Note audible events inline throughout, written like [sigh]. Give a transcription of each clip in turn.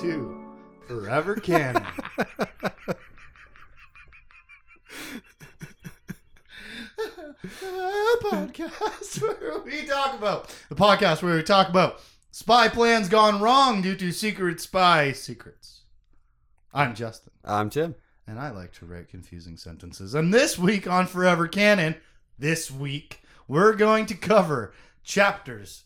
to Forever Canon. [laughs] A podcast where we talk about the podcast where we talk about spy plans gone wrong due to secret spy secrets. I'm Justin, I'm Tim. and I like to write confusing sentences. And this week on Forever Canon, this week we're going to cover chapters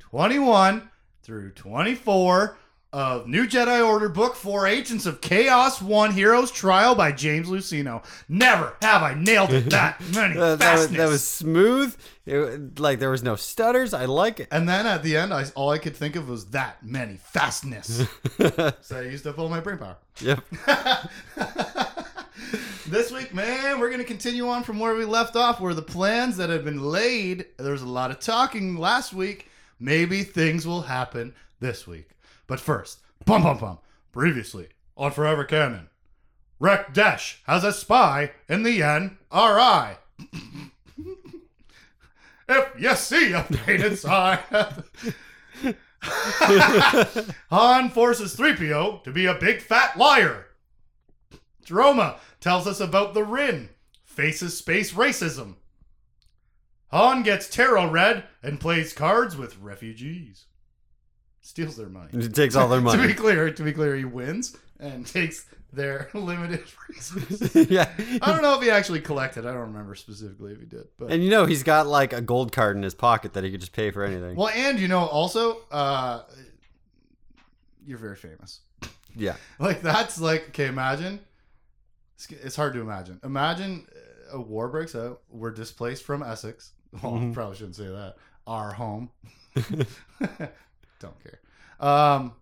21 through 24 of New Jedi Order Book 4 Agents of Chaos 1 Heroes Trial by James Luceno. Never have I nailed it [laughs] that many Uh, that, was, fastness. that was smooth. It, like there was no stutters. I like it. and then at the end, I, all I could think of was that many fastness. [laughs] so I used up all my brain power. yep. [laughs] this week, man, we're going to continue on from where we left off, where the plans that had been laid, there was a lot of talking last week. Maybe things will happen this week. But first, bum bum bum. Previously on Forever Canon, Reck Desh has a spy in the NRI. [laughs] if you see a painted. [laughs] Han forces 3PO to be a big fat liar. Droma tells us about the Ryn, faces space racism. Han gets tarot red and plays cards with refugees. Steals their money. It takes all their money. [laughs] to be clear, to be clear, he wins and [laughs] takes their [laughs] limited resources. yeah. I don't know if he actually collected. I don't remember specifically if he did, but And you know he's got like a gold card in his pocket that he could just pay for anything. well, and you know, also, uh, you're very famous. Yeah. Like that's like okay. Imagine it's, it's hard to imagine. Imagine uh, a war breaks out. We're displaced from Essex. Well, Mhm. probably shouldn't say that. Our home. Don't care. Um,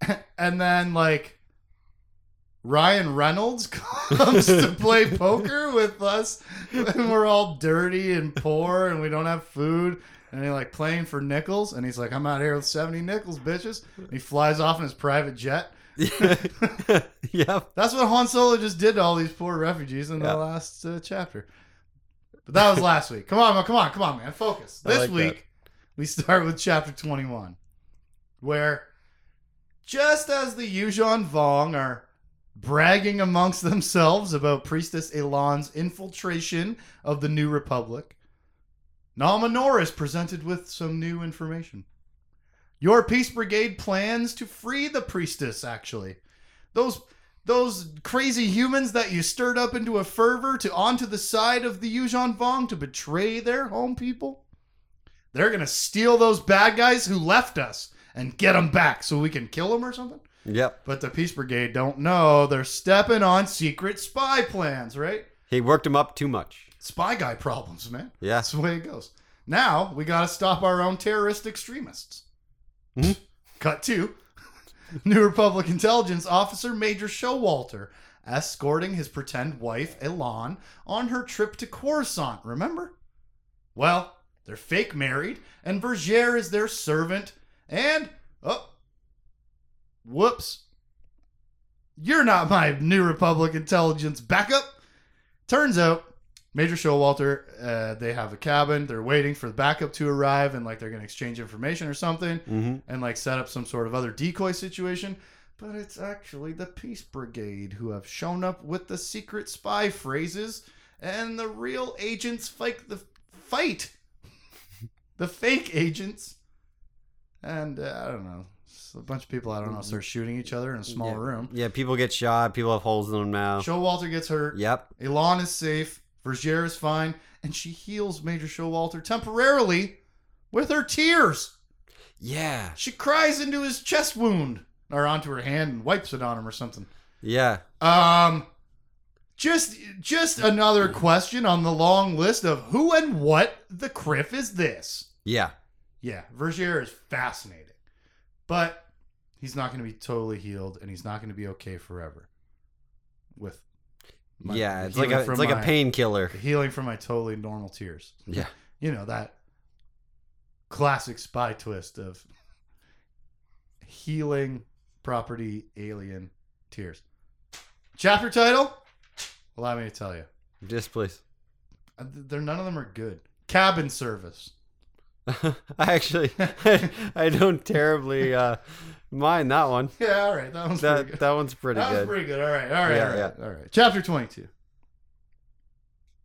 [laughs] and then like Ryan Reynolds [laughs] comes to [laughs] play poker with us, and we're all dirty and poor, and we don't have food. And he's like playing for nickels, and he's like, "I'm out here with seventy nickels, bitches." And he flies off in his private jet. yep. That's what Han Solo just did to all these poor refugees in Yeah. the last uh, chapter. But that was last week. Come on, come on, come on, man. Focus. This like that. week, we start with chapter 21, where just as the Yuuzhan Vong are bragging amongst [laughs] themselves about Priestess Elan's infiltration of the New Republic, Nom Anor is presented with some new information. Your Peace Brigade plans to free the priestess, actually. Those those crazy humans that you stirred up into a fervor to onto the side of the Yuuzhan Vong to betray their home people. They're gonna steal those bad guys who left us and get them back so we can kill them or something. Yep. But the Peace Brigade don't know. They're stepping on secret spy plans, right? He worked him up too much. Spy guy problems, man. Yeah. That's the way it goes. Now we got to stop our own terrorist extremists. Mhm. Cut two. [laughs] New Republic intelligence officer Major Showolter escorting his pretend wife Elan on her trip to Coruscant. Remember? Well, they're fake married, and Vergere is their servant. And oh, whoops, you're not my New Republic intelligence backup. Turns out Major Showolter, uh, they have a cabin. They're waiting for the backup to arrive, and like they're gonna exchange information or something, hmm and like set up some sort of other decoy situation. But it's actually the Peace Brigade who have shown up with the secret spy phrases, and the real agents fight the fight, [laughs] the fake agents, and uh, I don't know. A bunch of people I don't know start shooting each other in a small yeah. room. Yeah. People get shot. People have holes in their mouth. Showolter gets hurt. Yep. Elan is safe. Vergere is fine. And she heals Major Showolter temporarily with her tears. Yeah. She cries into his chest wound or onto her hand and wipes it on him or something. Yeah. Um just just another question on the long list of who and what the criff is this. Yeah. Yeah, Vergere is fascinating. But he's not going to be totally healed and he's not going to be okay forever. With my- yeah. It's like a it's like a painkiller. healing from my totally normal tears. Yeah. [laughs] You know, that classic spy twist of healing property alien tears. Chapter title? Allow me to tell you. Just please. Uh, They're none of them are good. Cabin service. [laughs] I actually, [laughs] I don't terribly uh, mind that one. [laughs] Yeah, all right. That one's pretty good. that one's pretty that was good. pretty good. All right, all right, Yeah, all right, yeah. all right. Chapter 22.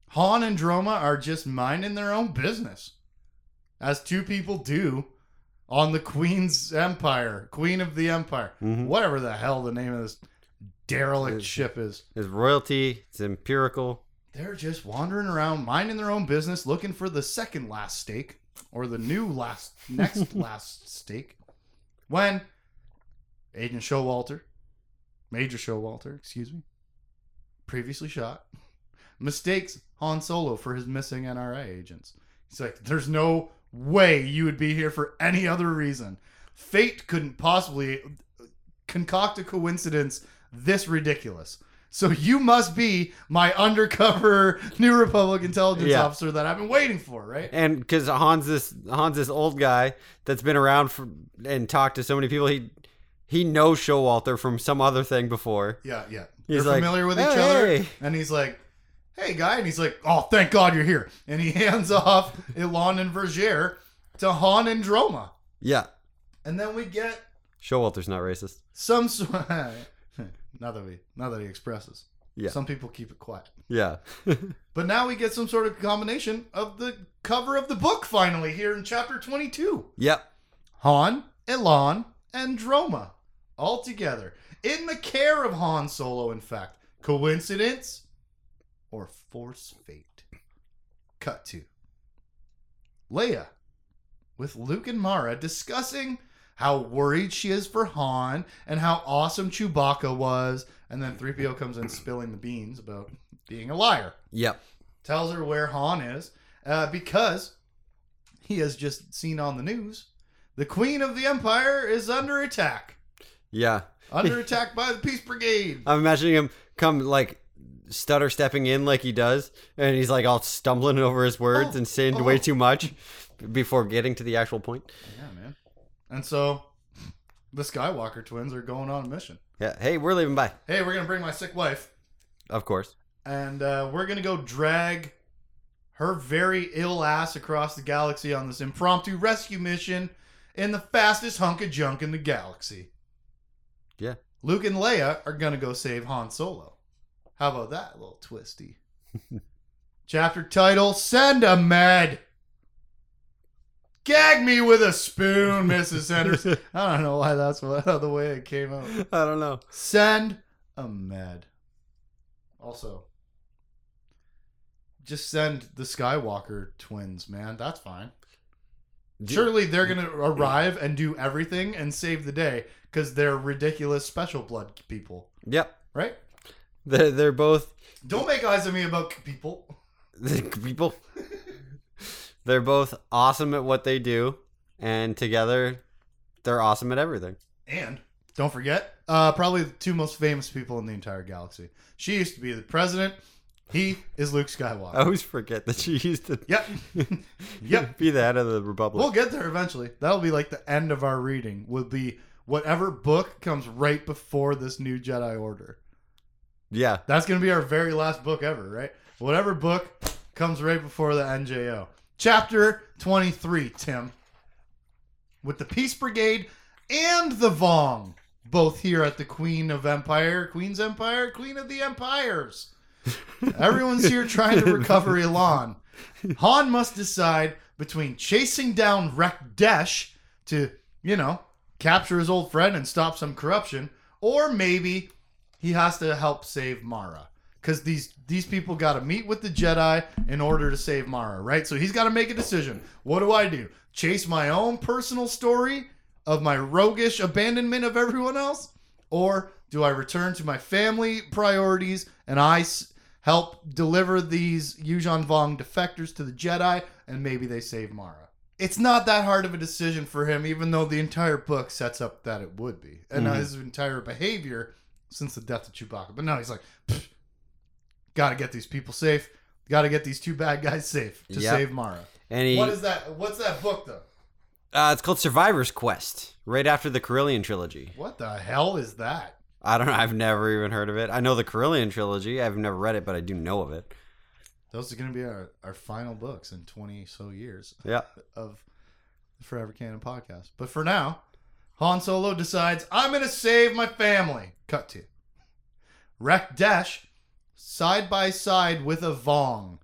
Han and Droma are just minding their own business, as two people do on the Queen's Empire, Queen of the Empire, Mhm. whatever the hell the name of this derelict Is- ship is. It's royalty. It's empirical. They're just wandering around, minding their own business, looking for the second last steak or the new last, next [laughs] last steak. When Agent Showolter, Major Showolter, excuse me, previously shot, mistakes Han Solo for his missing NRA agents. He's like, "There's no way you would be here for any other reason. Fate couldn't possibly concoct a coincidence this ridiculous." So you must be my undercover [laughs] New Republic intelligence Yeah. officer that I've been waiting for, right? And because Han's this Han's this old guy that's been around for and talked to so many people, he he knows Showolter from some other thing before. Yeah, yeah. He's They're like, familiar with each "Hey, other. And he's like, hey, guy. And he's like, oh, thank God you're here. And he [laughs] hands off Elan and Vergere to Han and Droma. Yeah, And then we get Showolter's not racist. some sort [laughs] now that we now that he expresses. Yeah. Some people keep it quiet. Yeah, [laughs] But now we get some sort of combination of the cover of the book finally here in chapter 22. yep. Han, Elan, and Droma all together in the care of Han Solo, in fact. Coincidence or force fate? Cut to Leia with Luke and Mara discussing how worried she is for Han and how awesome Chewbacca was. And then 3PO comes in spilling the beans about being a liar Yep. tells her where Han is uh, because he has just seen on the news the Queen of the Empire is under attack. Yeah. Under [laughs] attack by the Peace Brigade. I'm imagining him come like stutter stepping in like he does, and he's like all stumbling over his words Oh, and saying oh. way too much before getting to the actual point. Yeah, man. And so the Skywalker twins are going on a mission. Yeah. Hey, we're leaving. Bye. Hey, we're going to bring my sick wife Of course. and uh, we're going to go drag her very ill ass across the galaxy on this impromptu rescue mission in the fastest hunk of junk in the galaxy. Yeah. Luke and Leia are going to go save Han Solo. How about that, little twisty? [laughs] Chapter title Send a med. Gag me with a spoon, Mrs. Henderson. I don't know why that's what, [laughs] the way it came out. I don't know. Send a med. Also, just send the Skywalker twins, man. That's fine. Surely they're going to arrive and do everything and save the day because they're ridiculous special blood people, Yep. right? They're, they're both Don't make eyes at me about people. [laughs] people. They're both awesome at what they do, and together, they're awesome at everything. And don't forget, uh, probably the two most famous people in the entire galaxy. She used to be the president. He is Luke Skywalker. I always forget that she used to Yep. [laughs] yep. be the head of the Republic. We'll get there eventually. That'll be like the end of our reading. Will be whatever book comes right before this new Jedi Order. yeah. That's gonna be our very last book ever, right? Whatever book comes right before the NJO. Chapter twenty three, Tim. With the Peace Brigade and the Vong, both here at the Queen of Empire, Queen's Empire, Queen of the Empires. [laughs] Everyone's here trying to recover [laughs] Elan. Han must decide between chasing down Reck Desh to, you know, capture his old friend and stop some corruption, or maybe he has to help save Mara. Because these these people got to meet with the Jedi in order to save Mara, right? So he's got to make a decision. What do I do? Chase my own personal story of my roguish abandonment of everyone else, or do I return to my family priorities and I s- help deliver these Yuuzhan Vong defectors to the Jedi, and maybe they save Mara? It's not that hard of a decision for him, even though the entire book sets up that it would be, and Mhm. his entire behavior since the death of Chewbacca. But now he's like, got to get these people safe. Got to get these two bad guys safe to Yep. save Mara. And he, What is that? What's that book though? uh, it's called Survivor's Quest, right after the Corellian trilogy. What the hell is that? I don't know. [laughs] I've never even heard of it. I know the Corellian trilogy. I've never read it, but I do know of it. Those are going to be our, our final books in 20 so years Yeah. [laughs] of the Forever Canon podcast. But for now, Han Solo decides, I'm going to save my family. Cut to. Reck Desh, side by side with a Vong,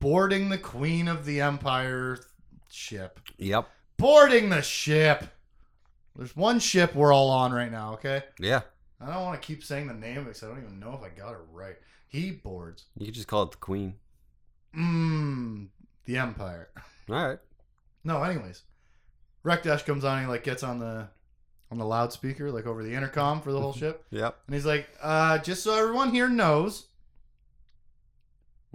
boarding the Queen of the Empire ship. Yep. Boarding the ship. There's one ship we're all on right now, okay? Yeah. I don't want to keep saying the name because I don't even know if I got it right. He boards. You could just call it the Queen. Mmm, the Empire. All right. No, anyways, Reck Desh comes on. And he like gets on the on the loudspeaker, like over the intercom for the whole [laughs] ship, Yep. and he's like, uh, "Just so everyone here knows,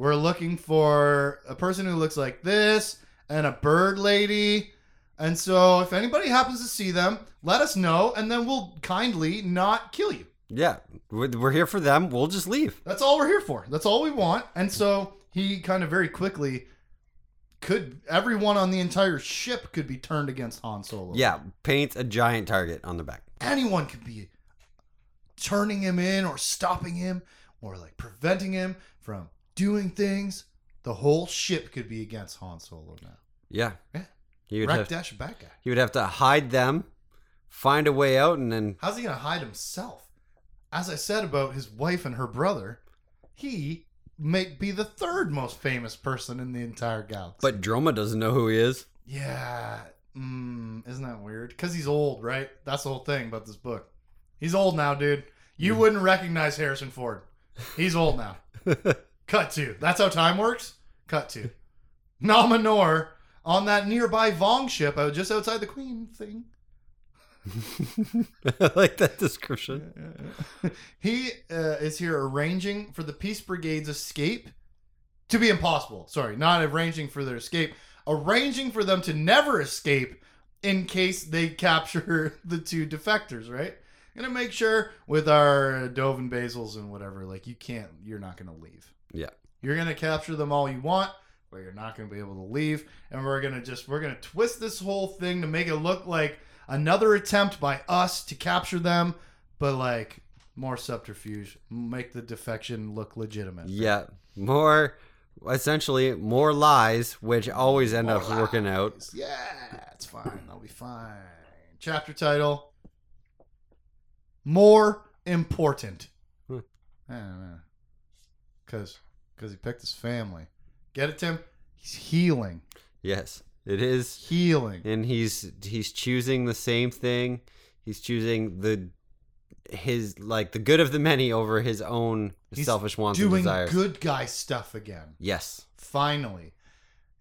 we're looking for a person who looks like this and a bird lady." And so, if anybody happens to see them, let us know, and then we'll kindly not kill you. Yeah. We're, here for them. We'll just leave. That's all we're here for. That's all we want. And so he kind of very quickly could everyone on the entire ship could be turned against Han Solo. Yeah. Paint a giant target on the back. Anyone could be turning him in or stopping him or like preventing him from doing things. The whole ship could be against Han Solo now. Yeah. Yeah. He would, have, Dash bad guy. he would have to hide them, find a way out, and then. How's he gonna hide himself? As I said about his wife and her brother, he may be the third most famous person in the entire galaxy. But Droma doesn't know who he is. Yeah. Mm, isn't that weird? Because he's old, right? That's the whole thing about this book. He's old now, dude. You wouldn't recognize Harrison Ford. He's old now. [laughs] Cut to. That's how time works? Cut to. Nom Anor on that nearby Vong ship just outside the Queen thing. [laughs] I like that description. he uh, is here arranging for the Peace Brigade's escape to be impossible. Sorry, not arranging for their escape, arranging for them to never escape in case they [laughs] capture the two defectors, right? Gonna make sure with our Dovin basals and whatever, like you can't, you're not gonna leave. Yeah. You're gonna capture them all you want, but you're not gonna be able to leave. And we're gonna just, we're gonna twist this whole thing to make it look like another attempt by us to capture them, but like more subterfuge, make the defection look legitimate. Yeah. More, essentially, more lies, which always end up More working out. Yeah, it's fine. I'll be fine. Chapter title More Important. Hmm. Because because he picked his family. Get it, Tim? He's healing. Yes. It is. Healing. and he's he's choosing the same thing. He's choosing the his like the good of the many over his own He's selfish wants and desires. Good guy stuff again. Yes. Finally.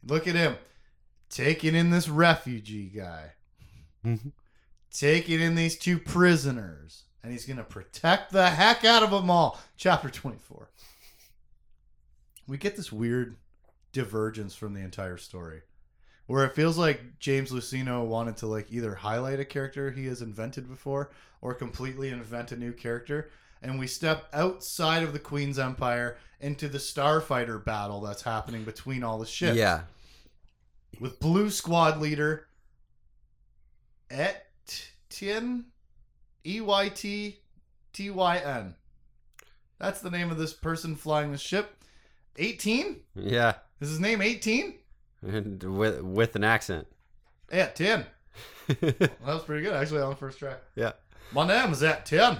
Look at him. Taking in this refugee guy. Mm-hmm. taking in these two prisoners. And he's going to protect the heck out of them all. Chapter 24. We get this weird divergence from the entire story. Where it feels like James Luceno wanted to like either highlight a character he has invented before or completely invent a new character. And we step outside of the Queen's Empire into the starfighter battle that's happening between all the ships Yeah. with Blue Squad leader Etyn E Y T T Y N. That's the name of this person flying the ship. 18? Yeah. Is his name 18? With with an accent. Yeah, 10. [laughs] That was pretty good actually on the first track. yeah. My name is at 10.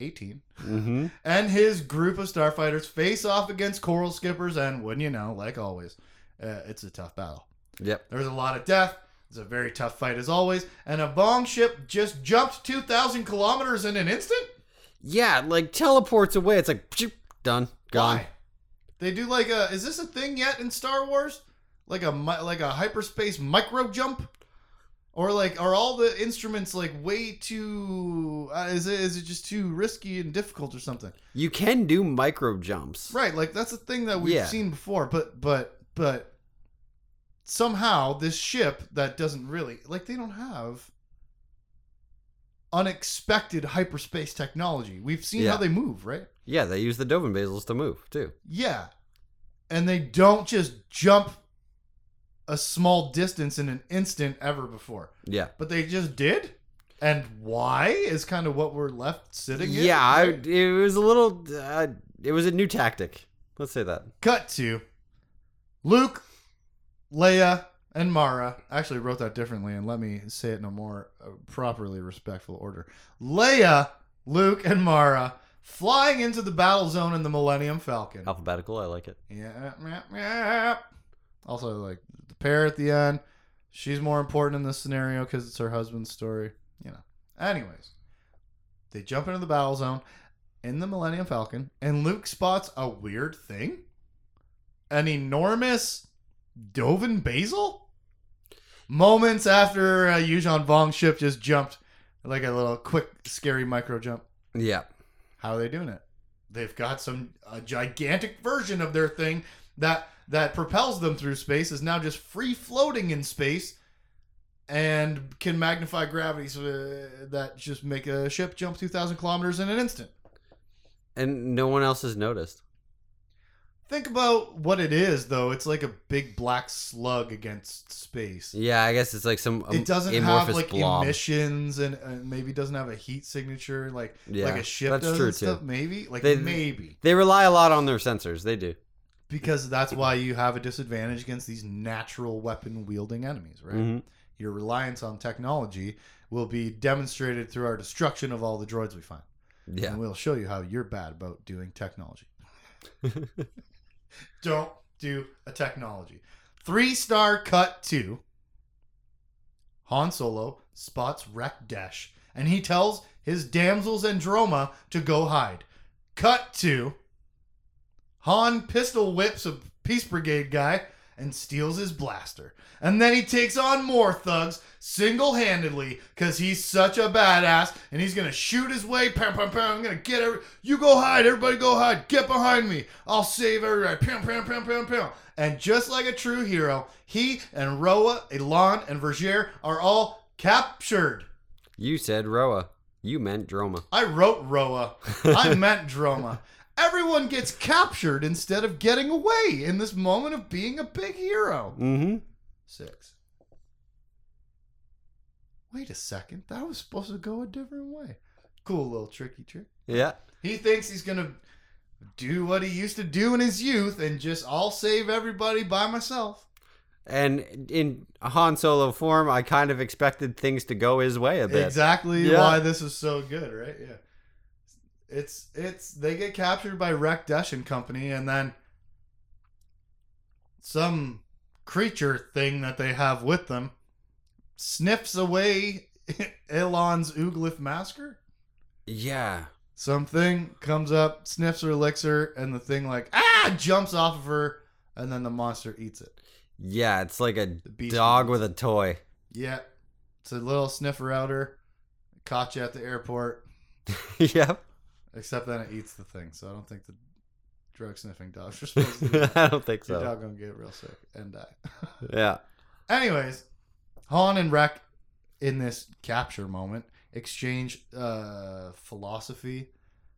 18. Mm-hmm. And his group of starfighters face off against coral skippers, and wouldn't you know, like always, uh, it's a tough battle. Yep. There's a lot of death. It's a very tough fight as always. And a Vong ship just jumped 2,000 kilometers in an instant? Yeah, like teleports away. It's like done, gone. Why? They do like a. Is this a thing yet in Star Wars? Like a like a hyperspace micro jump, or like are all the instruments like way too? Uh, is it is it just too risky and difficult or something? You can do micro jumps. Right, like that's a thing that we've Yeah. seen before, but but but somehow this ship that doesn't really like they don't have unexpected hyperspace technology. We've seen Yeah. how they move, right? Yeah, they use the Dovin basals to move too. Yeah. And they don't just jump a small distance in an instant ever before. Yeah. But they just did? And why is kind of what we're left sitting in. Yeah, I, right? it was a little. Uh, it was a new tactic. Let's say that. Cut to Luke Leia and Mara. Actually, wrote that differently, and let me say it in a more uh, properly respectful order. Leia, Luke, and Mara flying into the battle zone in the Millennium Falcon. Alphabetical, I like it. Yeah, yeah, yeah. Also, like the pair at the end. She's more important in this scenario because it's her husband's story. You know. Anyways, they jump into the battle zone in the Millennium Falcon, and Luke spots a weird thing. An enormous Dovin basal. Moments after uh, Yuuzhan Vong's ship just jumped, like a little quick, scary micro jump. Yeah. How are they doing it? They've got some a gigantic version of their thing that that propels them through space is now just free floating in space and can magnify gravity so uh, that just make a ship jump 2000 kilometers in an instant. And no one else has noticed. Think about what it is though. It's like a big black slug against space. Yeah, I guess it's like some um, It doesn't have like blob. emissions and, and maybe doesn't have a heat signature like Yeah, like a ship that's does true, stuff. too. Maybe like They- maybe. They rely a lot on their sensors. They do. because that's why you have a disadvantage against these natural weapon wielding enemies, right? Mhm. Your reliance on technology will be demonstrated through our destruction of all the droids we find. Yeah. And we'll show you how you're bad about doing technology. [laughs] Don't do a technology. Three star cut two. Han Solo spots Reck Desh, and he tells his damsels and Droma to go hide. Cut two. Han pistol whips a Peace Brigade guy and steals his blaster. And then he takes on more thugs single handedly because he's such a badass and he's gonna shoot his way. Pam, pam, pam. I'm gonna get every. You go hide. Everybody go hide. Get behind me. I'll save everybody. Pam, pam, pam, pam, pam. And just like a true hero, he and Roa, Elan, and Vergere are all captured. You said Roa. You meant Droma. I wrote Roa. I [laughs] meant Droma. Everyone gets captured instead of getting away in this moment of being a big hero. Mm-hmm. Six. Wait a second. That was supposed to go a different way. Cool little tricky trick. Yeah. He thinks he's going to do what he used to do in his youth and just I'll save everybody by myself. And in Han Solo form, I kind of expected things to go his way a bit. Exactly Yeah. why this is so good, right? Yeah. It's it's they get captured by Reck Desh and company and then some creature thing that they have with them sniffs away [laughs] Elan's ooglith masquer. Yeah. Something comes up, sniffs her, her, and the thing like ah jumps off of her, and then the monster eats it. Yeah, it's like a dog with a toy. Yeah, it's a little sniffer outer. Caught you at the airport. [laughs] yep. Except then it eats the thing, so I don't think the drug sniffing dogs are [laughs] supposed to. do. I don't think Your so. dog gonna get real sick and die. [laughs] Yeah. Anyways, Han and Reck in this capture moment exchange uh, philosophy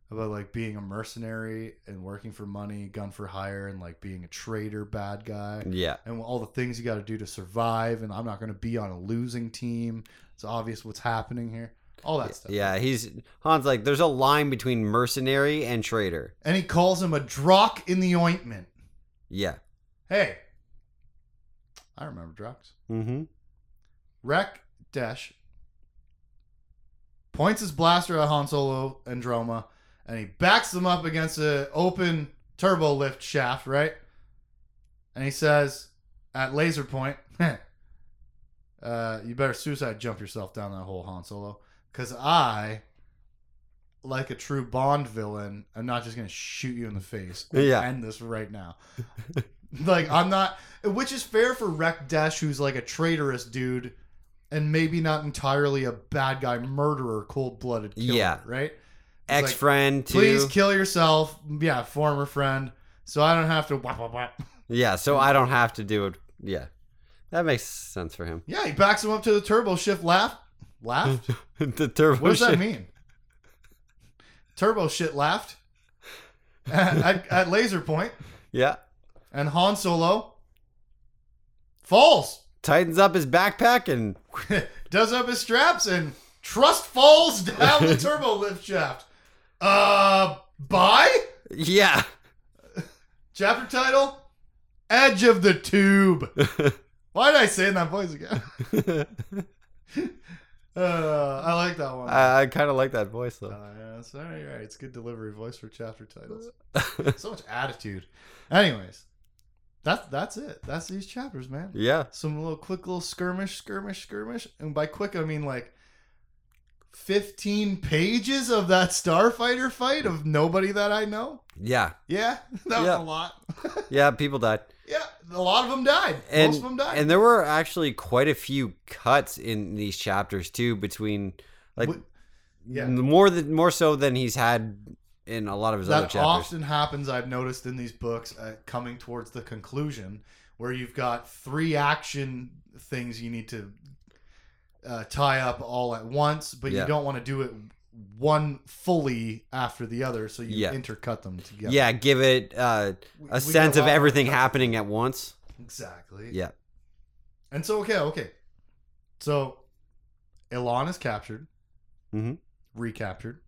about like being a mercenary and working for money, gun for hire, and like being a traitor, bad guy, Yeah. and all the things you got to do to survive. And I'm not gonna be on a losing team. It's obvious what's happening here. All that stuff. Yeah, he's Han's like there's a line between mercenary and traitor. And he calls him a drock in the ointment. Yeah. Hey, I remember Drox. Mm-hmm. Reck Desh points his blaster at Han Solo and Droma, and he backs them up against an open turbo lift shaft, right? And he says, at laser point, [laughs] uh, you better suicide jump yourself down that hole, Han Solo, because I, like a true Bond villain, I'm not just gonna shoot you in the face. and Yeah. end this right now. [laughs] like I'm not, which is fair for Reck Desh, who's like a traitorous dude, and maybe not entirely a bad guy, murderer, cold blooded killer, Yeah. right? Ex friend, too. Please kill yourself. Yeah, former friend. So I don't have to. Whap, whap, whap. Yeah, so I don't have to do it. Yeah. That makes sense for him. Yeah, he backs him up to the turbo shift. Laugh, laughed. [laughs] the turbo What does that mean? Turbo shit laughed [laughs] at, at, at laser point, Yeah. and Han Solo falls, Tightens up his backpack and [laughs] does up his straps, and trust falls down the turbo lift shaft. Uh, bye. yeah. Chapter title: Edge of the tube. Why did I say in that voice again? Uh, I like that one. I, I kind of like that voice though. Uh, yeah, it's all right, right. It's good delivery voice for chapter titles. [laughs] so much attitude. Anyways, that's that's it. That's these chapters, man. yeah. Some little quick little skirmish, skirmish, skirmish, and by quick I mean like fifteen pages of that starfighter fight of nobody that I know. Yeah. Yeah, [laughs] that was a lot. Yeah. People died. [laughs] yeah, a lot of them died. And, Most of them died. and there were actually quite a few cuts in these chapters too between like yeah. more than more so than he's had in a lot of his other that chapters. often happens i've noticed in these books uh, coming towards the conclusion where you've got three action things you need to uh, tie up all at once but Yeah. you don't want to do it one fully after the other so you Yeah. intercut them together Yeah, give it uh, We- we a sense of everything cuts. happening at once. exactly Yeah. and so okay okay so Elan is captured Mhm. recaptured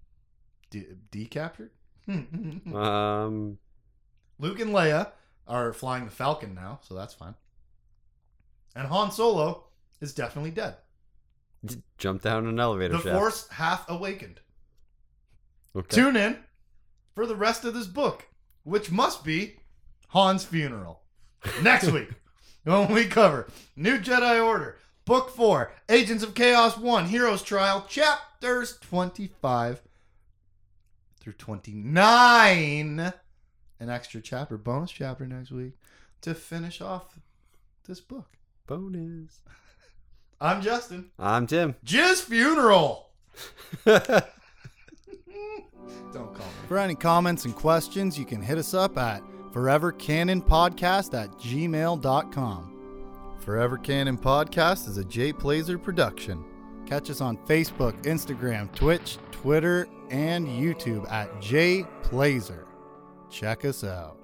de- decaptured [laughs] Um. Luke and Leia are flying the Falcon now, so that's fine. And Han Solo is definitely dead. Jump down an elevator The shaft. Force hath awakened. Okay. Tune in for the rest of this book, which must be Han's funeral. Next [laughs] week, when we cover New Jedi Order, Book 4, Agents of Chaos 1, Heroes Trial, chapters 25 through 29. An extra chapter, bonus chapter next week to finish off this book. Bonus. I'm Justin. I'm Tim. Jizz Funeral. [laughs] Don't call me. For any comments and questions, you can hit us up at forevercanonpodcast at gmail.com. Forever Canon Podcast is a Jay Plazer production. Catch us on Facebook, Instagram, Twitch, Twitter, and YouTube at Jay Plazer. Check us out.